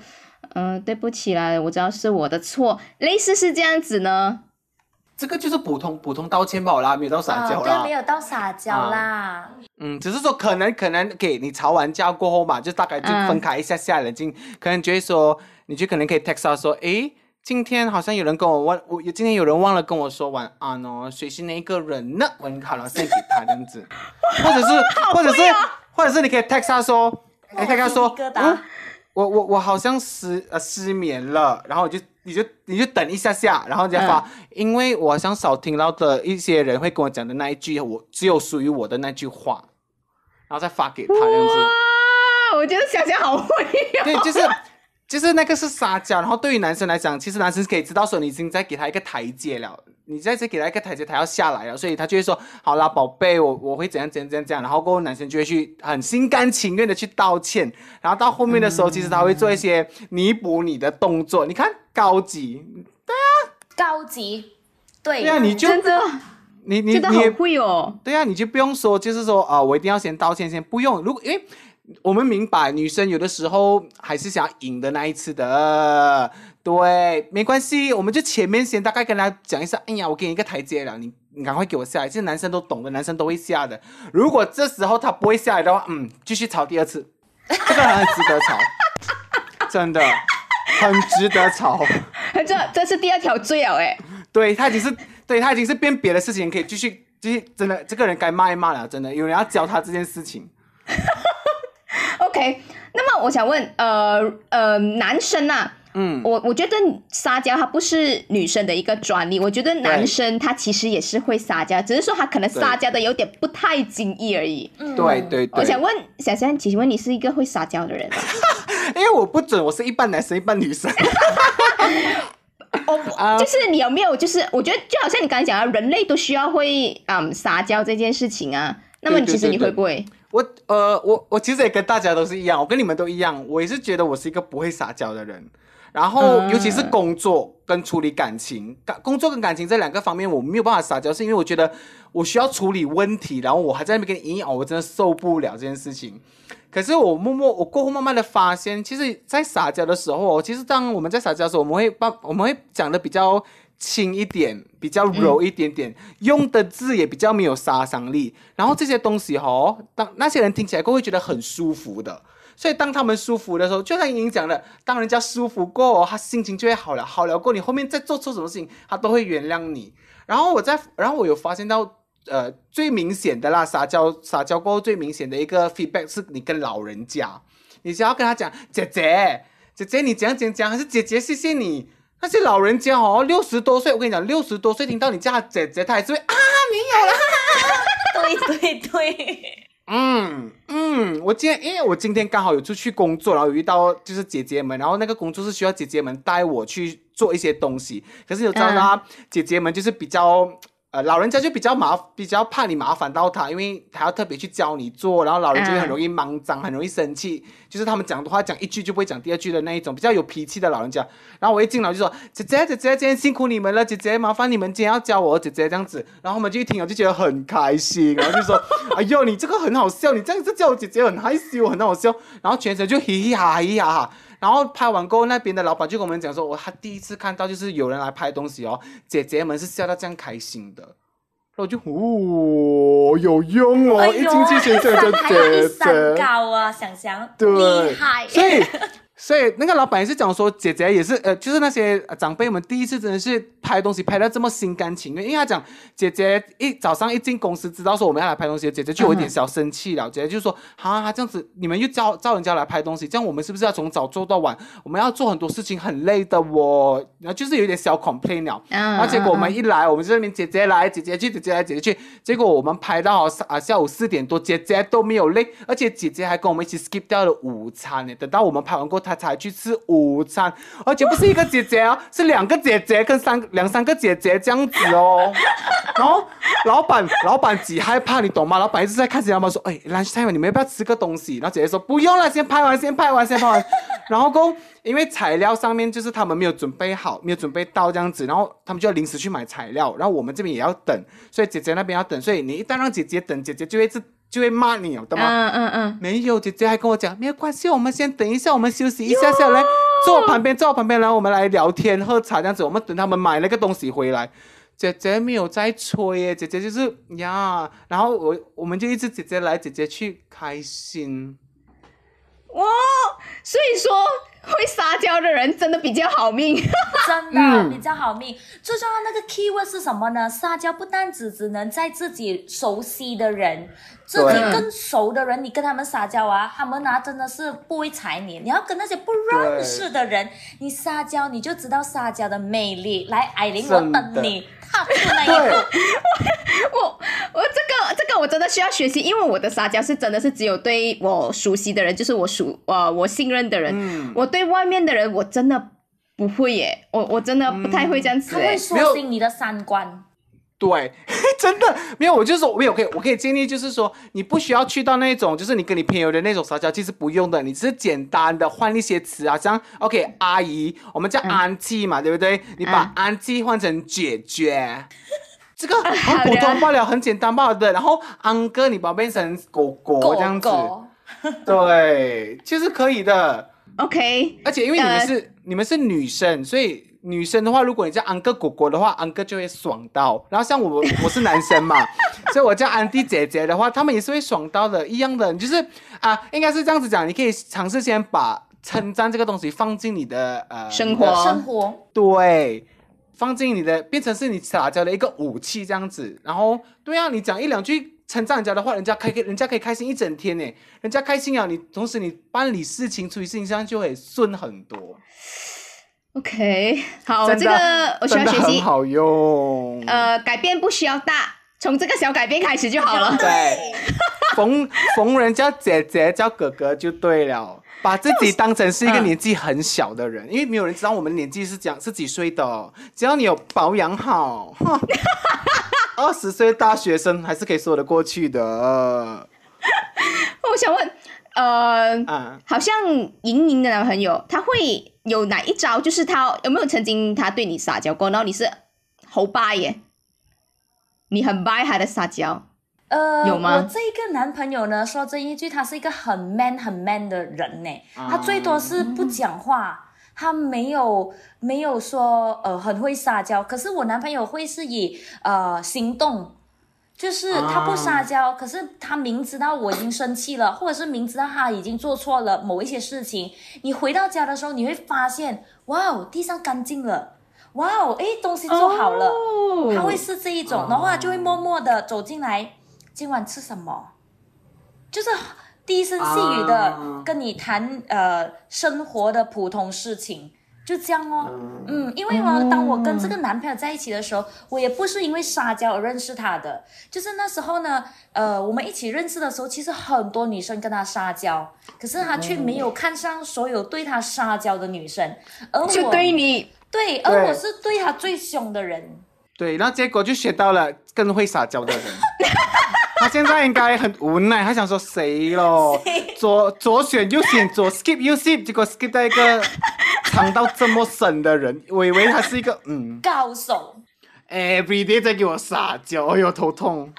嗯、对不起啦，我知道是我的错，类似是这样子呢。这个就是普通普通道歉吧啦，没有到撒娇啊，啦。对，没有到撒娇啦。嗯，只是说可能可能给你吵完架过后嘛，就大概就分开一下下冷静，可能觉得说，你就可能可以 text 他说，诶，今天好像有人跟我忘，我今天有人忘了跟我说晚安哦，谁是那个人呢？我好了，献给他这样子，或者是或者是或者是你可以 text 他说，你可以跟他说我我我好像失呃失眠了，然后我就你就你就等一下下，然后再发，因为我好像少听到的一些人会跟我讲的那一句，我只有属于我的那句话，然后再发给他这样子。啊，我觉得小佳好会哦。对，就是就是那个是撒娇，然后对于男生来讲，其实男生可以知道说你已经在给他一个台阶了，你在这给他一个台阶，他要下来了，所以他就会说好啦，宝贝，我我会怎样怎样怎样怎样，然后过后男生就会去很心甘情愿的去道歉，然后到后面的时候，其实他会做一些弥补你的动作，你看高级，对啊高级，对对啊，你就真的，你你真的好你也会哦。对啊，你就不用说，就是说啊、我一定要先道歉，先不用。如果因为我们明白，女生有的时候还是想要赢的那一次的，对，没关系，我们就前面先大概跟她讲一下，哎呀，我给你一个台阶了，你你赶快给我下来。其实男生都懂的，男生都会下的。如果这时候他不会下来的话，嗯，继续吵第二次，这个人很值得吵，真的很值得吵。这这是第二条罪了哎。对他已经是，对他已经是变别的事情，可以继续继续，真的这个人该骂一骂了，真的有人要教他这件事情。OK，那么我想问，呃呃，男生啊，嗯，我我觉得撒娇它不是女生的一个专利，我觉得男生他其实也是会撒娇，只是说他可能撒娇的有点不太经意而已。嗯对对对。我想问小香，请问你是一个会撒娇的人吗？因为我不准，我是一半男生一半女生。啊就是你有没有？就是我觉得就好像你刚才讲的，人类都需要会嗯撒娇这件事情啊。那么其实你对对会不会？我呃，我我其实也跟大家都是一样，我跟你们都一样，我也是觉得我是一个不会撒娇的人。然后，嗯尤其是工作跟处理感情，感工作跟感情这两个方面，我没有办法撒娇，是因为我觉得我需要处理问题，然后我还在那边跟你硬熬，我真的受不了这件事情。可是我默默，我过后慢慢的发现，其实，在撒娇的时候，其实当我们在撒娇的时候，我们会把我们会讲的比较轻一点，比较柔一点点，用的字也比较没有杀伤力。然后这些东西哦，当那些人听起来都会觉得很舒服的。所以当他们舒服的时候，就像莹莹讲的，当人家舒服过、哦，他心情就会好了，好了过，你后面再做错什么事情，他都会原谅你。然后我在，然后我有发现到，呃，最明显的啦，撒娇撒娇过后最明显的一个 feedback 是你跟老人家，你只要跟他讲，姐姐，姐姐你讲讲讲，还是姐姐谢谢你。那些老人家哦，六十多岁，我跟你讲，六十多岁听到你叫他姐姐，他还是会啊，没有啦对对对，嗯嗯，我今天因为我今天刚好有出去工作，然后有遇到就是姐姐们，然后那个工作是需要姐姐们带我去做一些东西，可是有知道吗？姐姐们就是比较。呃，老人家就比较麻，比较怕你麻烦到他，因为他要特别去教你做，然后老人就会很容易莽张，很容易生气，就是他们讲的话讲一句就不会讲第二句的那一种，比较有脾气的老人家。然后我一进来就说：“姐姐，姐姐，今天辛苦你们了，姐姐，麻烦你们今天要教我，姐姐这样子。”然后他们就一听，我就觉得很开心，然后就说：“哎呦，你这个很好笑，你这样子叫我姐姐很害羞，很好笑。”然后全程就嘻嘻哈哈，嘻嘻哈哈。然后拍完过后，那边的老板就跟我们讲说：“我他第一次看到就是有人来拍东西哦，姐姐们是笑到这样开心的。”然后我就哦，有用哦，哎一进去先叫叫还要一姐山姐。高啊，想想对厉害，所以，所以那个老板也是讲说，姐姐也是呃，就是那些呃长辈们第一次真的是拍东西拍的这么心甘情愿，因为他讲姐姐一早上一进公司知道说我们要来拍东西，姐姐就有一点小生气了，姐姐就说啊，这样子你们又叫叫人家来拍东西，这样我们是不是要从早做到晚？我们要做很多事情，很累的哦。然后就是有点小 complain 了，嗯然后结果我们嗯一来，我们就在那边姐姐来，姐姐去，姐姐来，姐姐去。结果我们拍到啊下午四点多，姐姐都没有累，而且姐姐还跟我们一起 skip 掉了午餐呢。等到我们拍完过，她才去吃午餐，而且不是一个姐姐哦，是两个姐姐跟三两三个姐姐这样子哦。然后老板老板几害怕，你懂吗？老板一直在看着他们说，哎，lunch time 你们要不要吃个东西？然后姐姐说不用了，先拍完，先拍完，先拍完。然后过后因为材料上面就是他们没有准备好，没有准备到这样子，然后他们就要临时去买材料，然后我们这边也要等，所以姐姐那边要等，所以你一旦让姐姐等，姐姐就会是就会骂你，懂吗？嗯嗯嗯，没有，姐姐还跟我讲，没有关系，我们先等一下，我们休息一下下来，坐我旁边，坐我旁边，然后我们来聊天喝茶这样子，我们等他们买那个东西回来。姐姐没有在催耶，姐姐就是呀，然后我我们就一直姐姐来，姐姐去，开心。哇，所以说会撒娇的人真的比较好命。真的、嗯比较好命。最重要那个 keyword 是什么呢？撒娇不单只只能在自己熟悉的人、自己更熟的人，你跟他们撒娇啊，他们啊真的是不会踩你。你要跟那些不认识的人，你撒娇，你就知道撒娇的魅力。来，艾琳，我等你踏出那一步。我我这个我真的需要学习，因为我的撒娇是真的是只有对我熟悉的人，就是我熟呃我信任的人，嗯我对外面的人我真的不会耶，我我真的不太会这样子他。会刷新你的三观。对，真的没有，我就说没有，可以，我可以建议，就是说你不需要去到那种，就是你跟你朋友的那种撒娇，其实不用的，你只是简单的换一些词啊，像 OK 阿姨，我们叫安吉嘛，对不对？你把嗯安吉换成姐姐。这个很普通罢了，很简单罢了的。然后安哥，你把它变成狗狗狗这样子，狗，对，其实可以的。OK，而且因为你们呃是、你们是女生，所以女生的话，如果你叫安哥果果的话，安哥就会爽到。然后像我我是男生嘛，所以我叫安迪姐姐的话，他们也是会爽到的，一样的。你就是啊，应该是这样子讲，你可以尝试先把称赞这个东西放进你的呃生活你的生活对，放进你的变成是你撒娇的一个武器这样子。然后对啊，你讲一两句称赞人家的话，人家开人家可以开心一整天呢。人家开心啊，你同时你办理事情、处理事情上就会顺很多。OK，好，这个我需要学习。很好用。呃，改变不需要大，从这个小改变开始就好了。对，逢逢人叫姐姐叫哥哥就对了。把自己当成是一个嗯年纪很小的人，因为没有人知道我们年纪是讲是几岁的。只要你有保养好，哼 二十岁大学生还是可以说得过去的。我想问，呃，啊，好像莹莹的男朋友，他会有哪一招？就是他有没有曾经他对你撒娇过，然后你是猴掰耶，你很掰他的撒娇，呃，有吗我这个男朋友呢，说真一句，他是一个很 man 很 man 的人呢。啊他最多是不讲话，他没有没有说呃很会撒娇。可是我男朋友会是以呃行动，就是他不撒娇，可是他明知道我已经生气了，或者是明知道他已经做错了某一些事情，你回到家的时候，你会发现，哇哦，地上干净了，哇哦，诶，东西做好了。哦他会是这一种，然后他就会默默的走进来，今晚吃什么？就是低声细语的啊跟你谈、呃生活的普通事情，就这样哦。嗯，因为呢，当我跟这个男朋友在一起的时候，我也不是因为撒娇而认识他的，就是那时候呢，呃，我们一起认识的时候，其实很多女生跟他撒娇，可是他却没有看上所有对他撒娇的女生，而我就对你对，而我是对他最凶的人。对，然后结果就学到了更会撒娇的人。他现在应该很无奈，他想说谁咯？左左选右选，左 skip 右 skip，结果 skip 到一个藏到这么深的人，我以为他是一个嗯高手，，every day 在给我撒娇，哎呦头痛。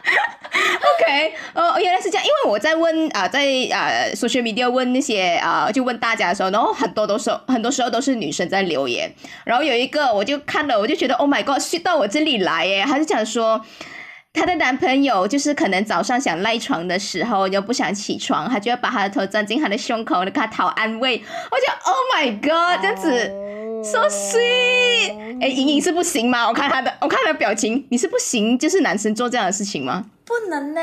OK，呃，原来是这样，因为我在问啊、在啊 social media 问那些啊、就问大家的时候，然后很多都是很多时候都是女生在留言，然后有一个我就看了，我就觉得 Oh my God，睡到我这里来耶，他就讲说。她的男朋友就是可能早上想赖床的时候，又不想起床，她就要把她的头钻进她的胸口，跟她讨安慰。我就 Oh my God，这样子、so sweet。哎，莹莹是不行吗？我看她的，我看她的表情，你是不行，就是男生做这样的事情吗？不能呢。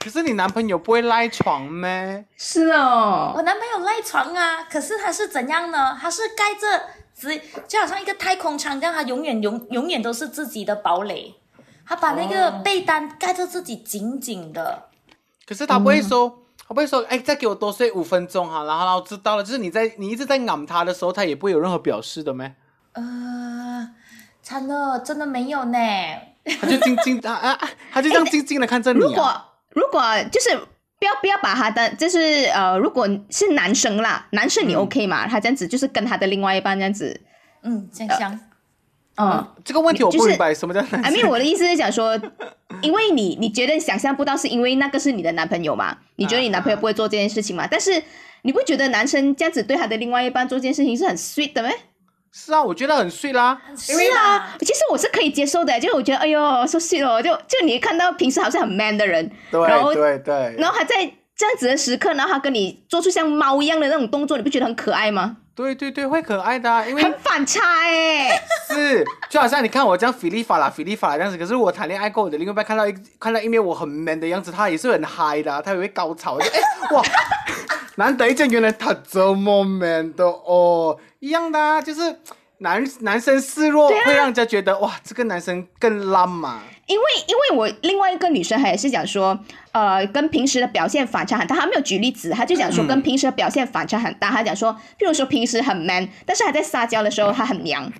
可是你男朋友不会赖床咩？是哦，我男朋友赖床啊，可是他是怎样呢？他是盖着只就好像一个太空舱这样，他永远永永远都是自己的堡垒。他把那个被单盖着自己紧紧的。可是他不会说，他不会说，哎，再给我多睡五分钟哈，然后然后知道了，就是你在你一直在揞他的时候，他也不会有任何表示的咩？呃，惨了，真的没有呢。他就静静啊 啊，啊他就这样静静的看着你、啊。如果如果就是不要不要把他的就是呃，如果是男生啦，男生你 OK 嘛？他这样子就是跟他的另外一半这样子，嗯，香香，嗯。这个问题我不就是明白，什么叫男 I 生 mean，我的意思是讲说，因为你你觉得想象不到，是因为那个是你的男朋友嘛？你觉得你男朋友不会做这件事情嘛？但是你不觉得男生这样子对他的另外一半做这件事情是很 sweet 的吗？是啊，我觉得很碎啦。是啊，其实我是可以接受的，就我觉得哎呦，so sweet 哦，就就你看到平时好像很 man 的人，然后对对对，然后还在这样子的时刻，然后他跟你做出像猫一样的那种动作，你不觉得很可爱吗？对对对，会可爱的、啊，因为很反差哎、是就好像你看我这样菲利法啦菲利法啦这样子，可是我谈恋爱过，我的另一半看到一看到一面我很 man 的样子，他也是很嗨的、啊，他也会高潮，就哎哇，难得一见，原来他这么 man 的哦，一样的、啊，就是男男生示弱、会让人家觉得哇，这个男生更浪嘛。因为因为我另外一个女生还是讲说，呃，跟平时的表现反差很大。她没有举例子，她就讲说跟平时的表现反差很大。她讲说，譬如说平时很 man，但是还在撒娇的时候她很娘，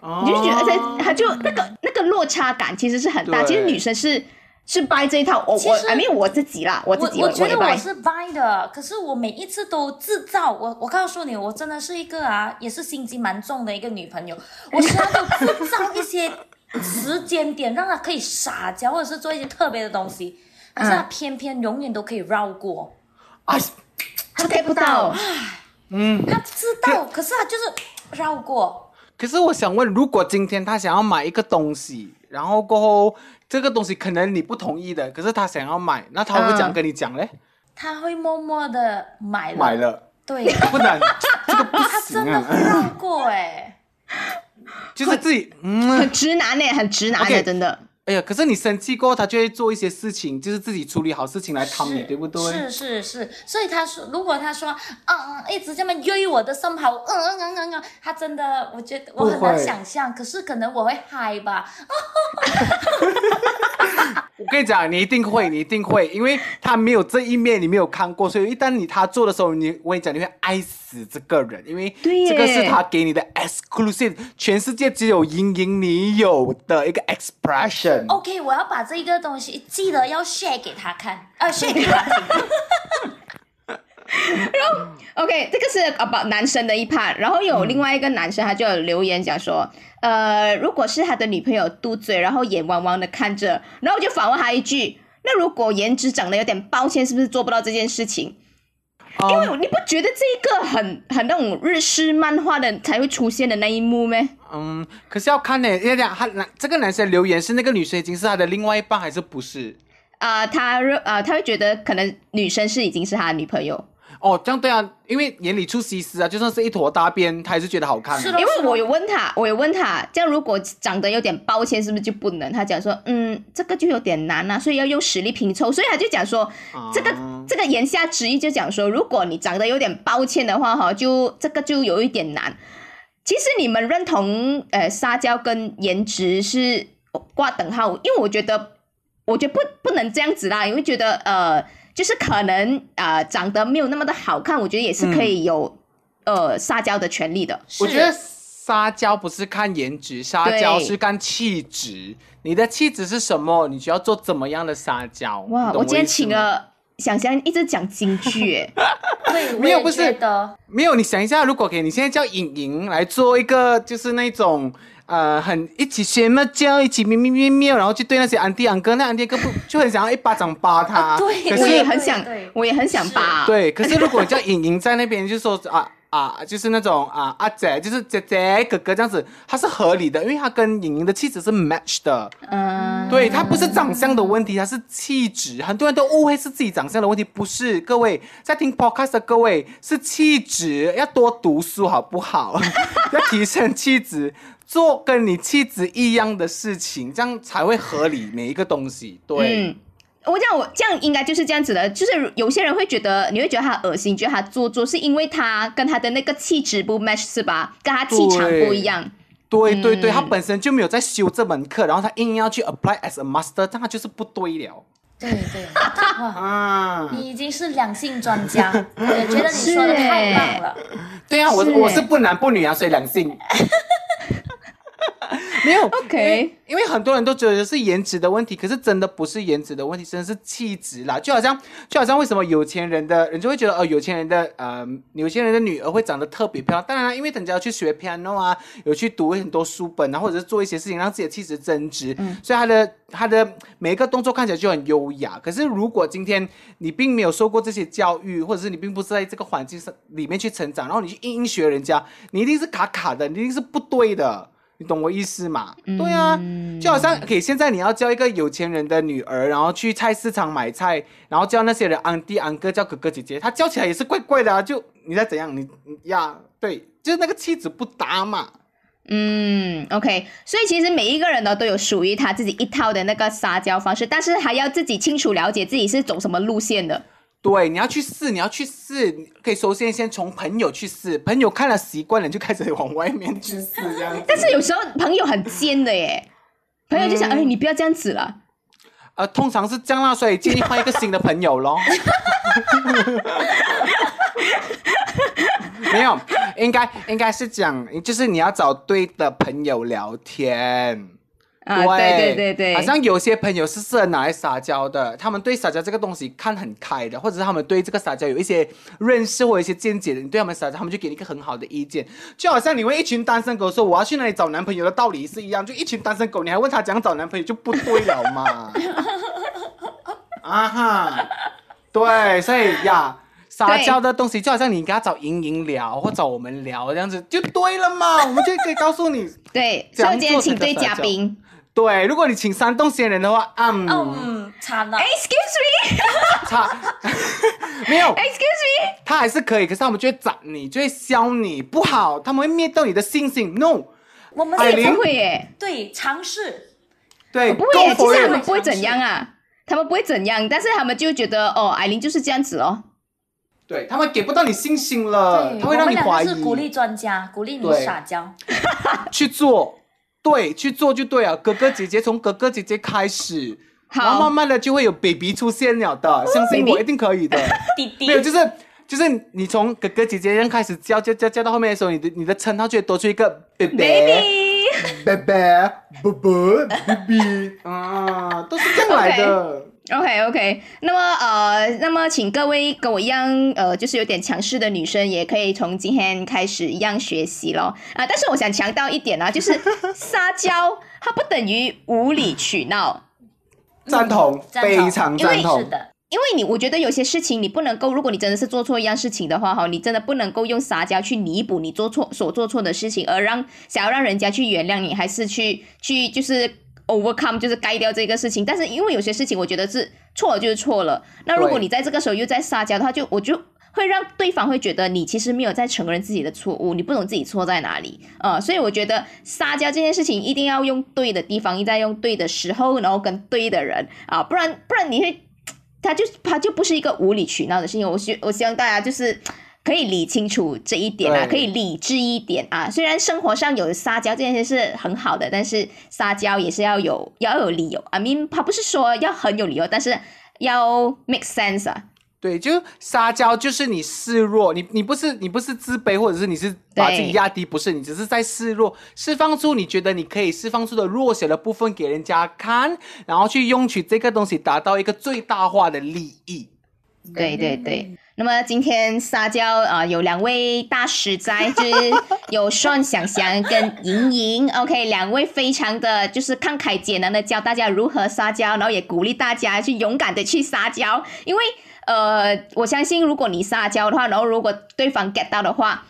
哦你就觉得在她就那个那个落差感其实是很大。其实女生是是掰这一套，我我其实 I mean 我自己啦，我自己我我觉。得我是掰的，可是我每一次都制造我。我告诉你，我真的是一个啊，也是心机蛮重的一个女朋友。我时常都制造一些时间点，让她可以撒娇，或者是做一些特别的东西，可是她偏偏永远都可以绕过。啊，他 get 不到。嗯他知道，可是他就是绕过。可是我想问，如果今天他想要买一个东西，然后过后这个东西可能你不同意的，可是他想要买，那他会怎样跟你讲嘞？他会默默的买了，买了，对，不能，这个不他真的会啊，绕过哎、就是自己嗯。很直男呢，很直男的 OK 真的。哎呀，可是你生气过后，他就会做一些事情，就是自己处理好事情来讨你，对不对？是是是，所以他说，如果他说，嗯嗯，一直这么约我的身旁，嗯嗯嗯嗯嗯，他真的，我觉得我很难会想象，可是可能我会嗨吧，我跟你讲，你一定会，你一定会，因为他没有这一面，你没有看过，所以一旦你他做的时候，你我跟你讲，你会爱死这个人，因为这个是他给你的 exclusive，全世界只有莹莹你有的一个 expression。OK，我要把这一个东西记得要 share 给他看，呃，share 给他听。OK，这个是 about 男生的一 part，然后有另外一个男生他就有留言讲说，呃，如果是他的女朋友嘟嘴，然后眼汪汪的看着，然后我就反问他一句，那如果颜值长得有点抱歉，是不是做不到这件事情？因为你不觉得这一个很很那种日式漫画的才会出现的那一幕咩？嗯，可是要看呢，因为他男这个男生留言是那个女生已经是他的另外一半还是不是？啊、他认啊、他会觉得可能女生是已经是他的女朋友，哦，这样对啊，因为眼里出西施啊，就算是一坨大便，他还是觉得好看。是的因为我有问他，我有问他，这样如果长得有点抱歉，是不是就不能？他讲说，嗯，这个就有点难啊，所以要用实力拼凑。所以他就讲说，这个啊这个言下之意就讲说，如果你长得有点抱歉的话，哈，就这个就有一点难。其实你们认同呃撒娇跟颜值是挂等号，因为我觉得，我觉得不不能这样子啦，因为觉得呃，就是可能呃长得没有那么的好看，我觉得也是可以有、呃撒娇的权利的。我觉得撒娇不是看颜值，撒娇是看气质。你的气质是什么？你就要做怎么样的撒娇。哇，我今天请了想想一直讲京剧，哎，对，我也没有不是的没有，你想一下，如果给你现在叫颖颖来做一个，就是那种呃，很一起学嘛叫，一起喵喵喵喵，然后去对那些安迪安哥，那安迪哥不就很想要一巴掌扒他？啊 对可我也很想我也很想扒，对，可是如果你叫莹莹在那边，就说啊 啊，就是那种啊阿姐，就是姐姐哥哥这样子，他是合理的，因为他跟莹莹的气质是 match 的。嗯，对他不是长相的问题，他是气质。很多人都误会是自己长相的问题，不是。各位在听 podcast 的各位是气质，要多读书好不好？要提升气质，做跟你气质一样的事情，这样才会合理每一个东西。对，嗯，我这样我这样应该就是这样子的，就是有些人会觉得你会觉得他恶心，觉得他做作，是因为他跟他的那个气质不 match 是吧？跟他气场不一样。对对对，嗯他本身就没有在修这门课，然后他硬要去 apply as a master，这样他就是不对了对对，哇，啊。你已经是两性专家，我也觉得你说的太棒了。对啊，我是我是不男不女啊，所以两性。没有 OK 因为很多人都觉得是颜值的问题，可是真的不是颜值的问题，真的是气质啦。就好像就好像为什么有钱人的人就会觉得，哦，有钱人的呃，有钱人的女儿会长得特别漂亮。当然啦，因为人家要去学 piano 啊，有去读很多书本啊，或者是做一些事情让自己的气质增值，所以他的他的每一个动作看起来就很优雅。可是如果今天你并没有受过这些教育，或者是你并不是在这个环境上里面去成长，然后你去硬硬学人家，你一定是卡卡的，你一定是不对的。你懂我意思吗？对啊，就好像，OK，现在你要叫一个有钱人的女儿，然后去菜市场买菜，然后叫那些人安弟安哥叫哥哥姐姐，他叫起来也是怪怪的啊。就你在怎样，你你呀，对，就是那个气质不搭嘛。嗯，OK，所以其实每一个人呢都有属于他自己一套的那个撒娇方式，但是还要自己清楚了解自己是走什么路线的。对，你要去试，你要去试，可以首先先从朋友去试，朋友看了习惯了，你就开始往外面去试这样子。但是有时候朋友很尖的耶，朋友就想，嗯哎，你不要这样子了。呃，通常是这样啦，所以建议换一个新的朋友咯。没有，应该应该是讲，就是你要找对的朋友聊天。啊，对对对对，好像有些朋友是适合拿来撒娇的，他们对撒娇这个东西看很开的，或者是他们对这个撒娇有一些认识或者一些见解的，你对他们撒娇，他们就给你一个很好的意见。就好像你问一群单身狗说我要去哪里找男朋友的道理是一样，就一群单身狗，你还问他怎样找男朋友就不对了嘛。啊哈，对，所以呀。撒娇的东西，就好像你跟他找莹莹聊或找我们聊这样子就对了嘛，我们就可以告诉你。对，所以今天请对嘉宾。对，如果你请山东仙人的话，嗯，嗯，惨了。Excuse me, 惨 没有，excuse me。他还是可以，可是他们就会斩你，就会削你，不好，他们会灭掉你的信心。No，我们艾琳是不会耶，对尝试，对，不会耶，其实他们不会怎样啊，他们不会怎样，但是他们就觉得哦，艾琳就是这样子哦。对他们给不到你信心了，对，他会让你怀疑。两个是鼓励专家，鼓励你撒娇。去做，对，去做就对了。哥哥姐姐从哥哥姐姐开始，然后慢，慢的就会有 baby 出现了的，相信我，一定可以的。弟弟没有，就是就是你从哥哥姐姐这样开始叫叫叫叫到后面的时候，你的你的称号就会多出一个 baby baby。baby 布布 baby 啊，都是这样来的。OK OK，那么呃，那么请各位跟我一样呃，就是有点强势的女生，也可以从今天开始一样学习咯。啊、但是我想强调一点啊，就是 撒娇它不等于无理取闹，赞同，非常赞是同。的，因为你我觉得有些事情你不能够，如果你真的是做错一样事情的话哈，你真的不能够用撒娇去弥补你做错所做错的事情，而让想要让人家去原谅你，还是去去就是 overcome 就是改掉这个事情。但是因为有些事情我觉得是错了就是错了，那如果你在这个时候又在撒娇的话，就我就。会让对方会觉得你其实没有在承认自己的错误，你不懂自己错在哪里，呃，所以我觉得撒娇这件事情一定要用对的地方，一定要用对的时候，然后跟对的人啊，不然不然你会他就他就不是一个无理取闹的事情。我希我希望大家就是可以理清楚这一点啊，可以理智一点啊。虽然生活上有撒娇这件事是很好的，但是撒娇也是要有要有理由。I mean，他不是说要很有理由，但是要 make sense 啊。对，就撒娇就是你示弱，你你不是你不是自卑，或者是你是把自己对压低，不是，你只是在示弱，释放出你觉得你可以释放出的弱小的部分给人家看，然后去用取这个东西达到一个最大化的利益。对对对。那么今天撒娇啊、有两位大师在，就是有双想想跟莹莹，OK，两位非常的就是慷慨解囊的教大家如何撒娇，然后也鼓励大家去勇敢的去撒娇，因为呃，我相信如果你撒娇的话，然后如果对方 get 到的话。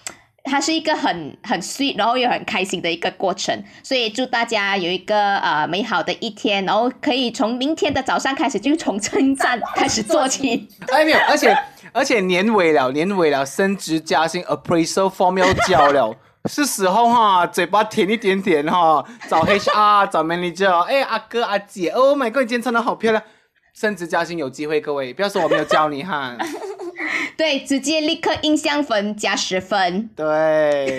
它是一个很很 sweet，然后又很开心的一个过程，所以祝大家有一个呃美好的一天，然后可以从明天的早上开始就从称赞开始做起。哎，没有，而且而且年尾了，年尾了，升职加薪，appraisal form 要交了。是时候哈，嘴巴甜一点点哈，找 HR，找 manager，哎，阿哥阿姐，Oh my god，你今天穿的好漂亮，升职加薪有机会，各位不要说我没有教你哈。对，直接立刻印象分加十分。对，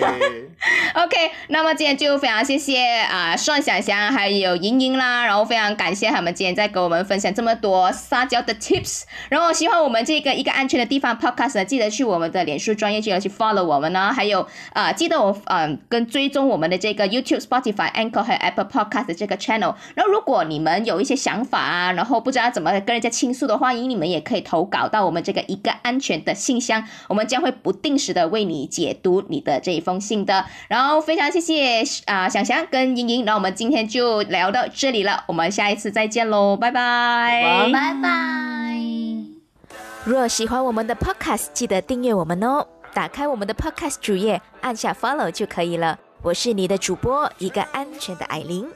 OK，那么今天就非常谢谢啊，双想想还有莹莹啦，然后非常感谢他们今天在给我们分享这么多撒娇的 tips。然后喜欢我们这个一个安全的地方 podcast 呢，记得去我们的脸书专业，记得去 follow 我们呢，还有呃，记得我嗯、跟追踪我们的这个 YouTube、Spotify、Anchor 和 Apple Podcast 的这个 channel。然后如果你们有一些想法啊，然后不知道怎么跟人家倾诉的话，欢迎你们也可以投稿到我们这个一个安安全的信箱，我们将会不定时的为你解读你的这一封信的。然后非常谢谢啊、想想跟莹莹，那我们今天就聊到这里了，我们下一次再见喽，拜拜。拜拜。若喜欢我们的 Podcast，记得订阅我们哦。打开我们的 Podcast 主页，按下 Follow 就可以了。我是你的主播，一个安全的艾琳。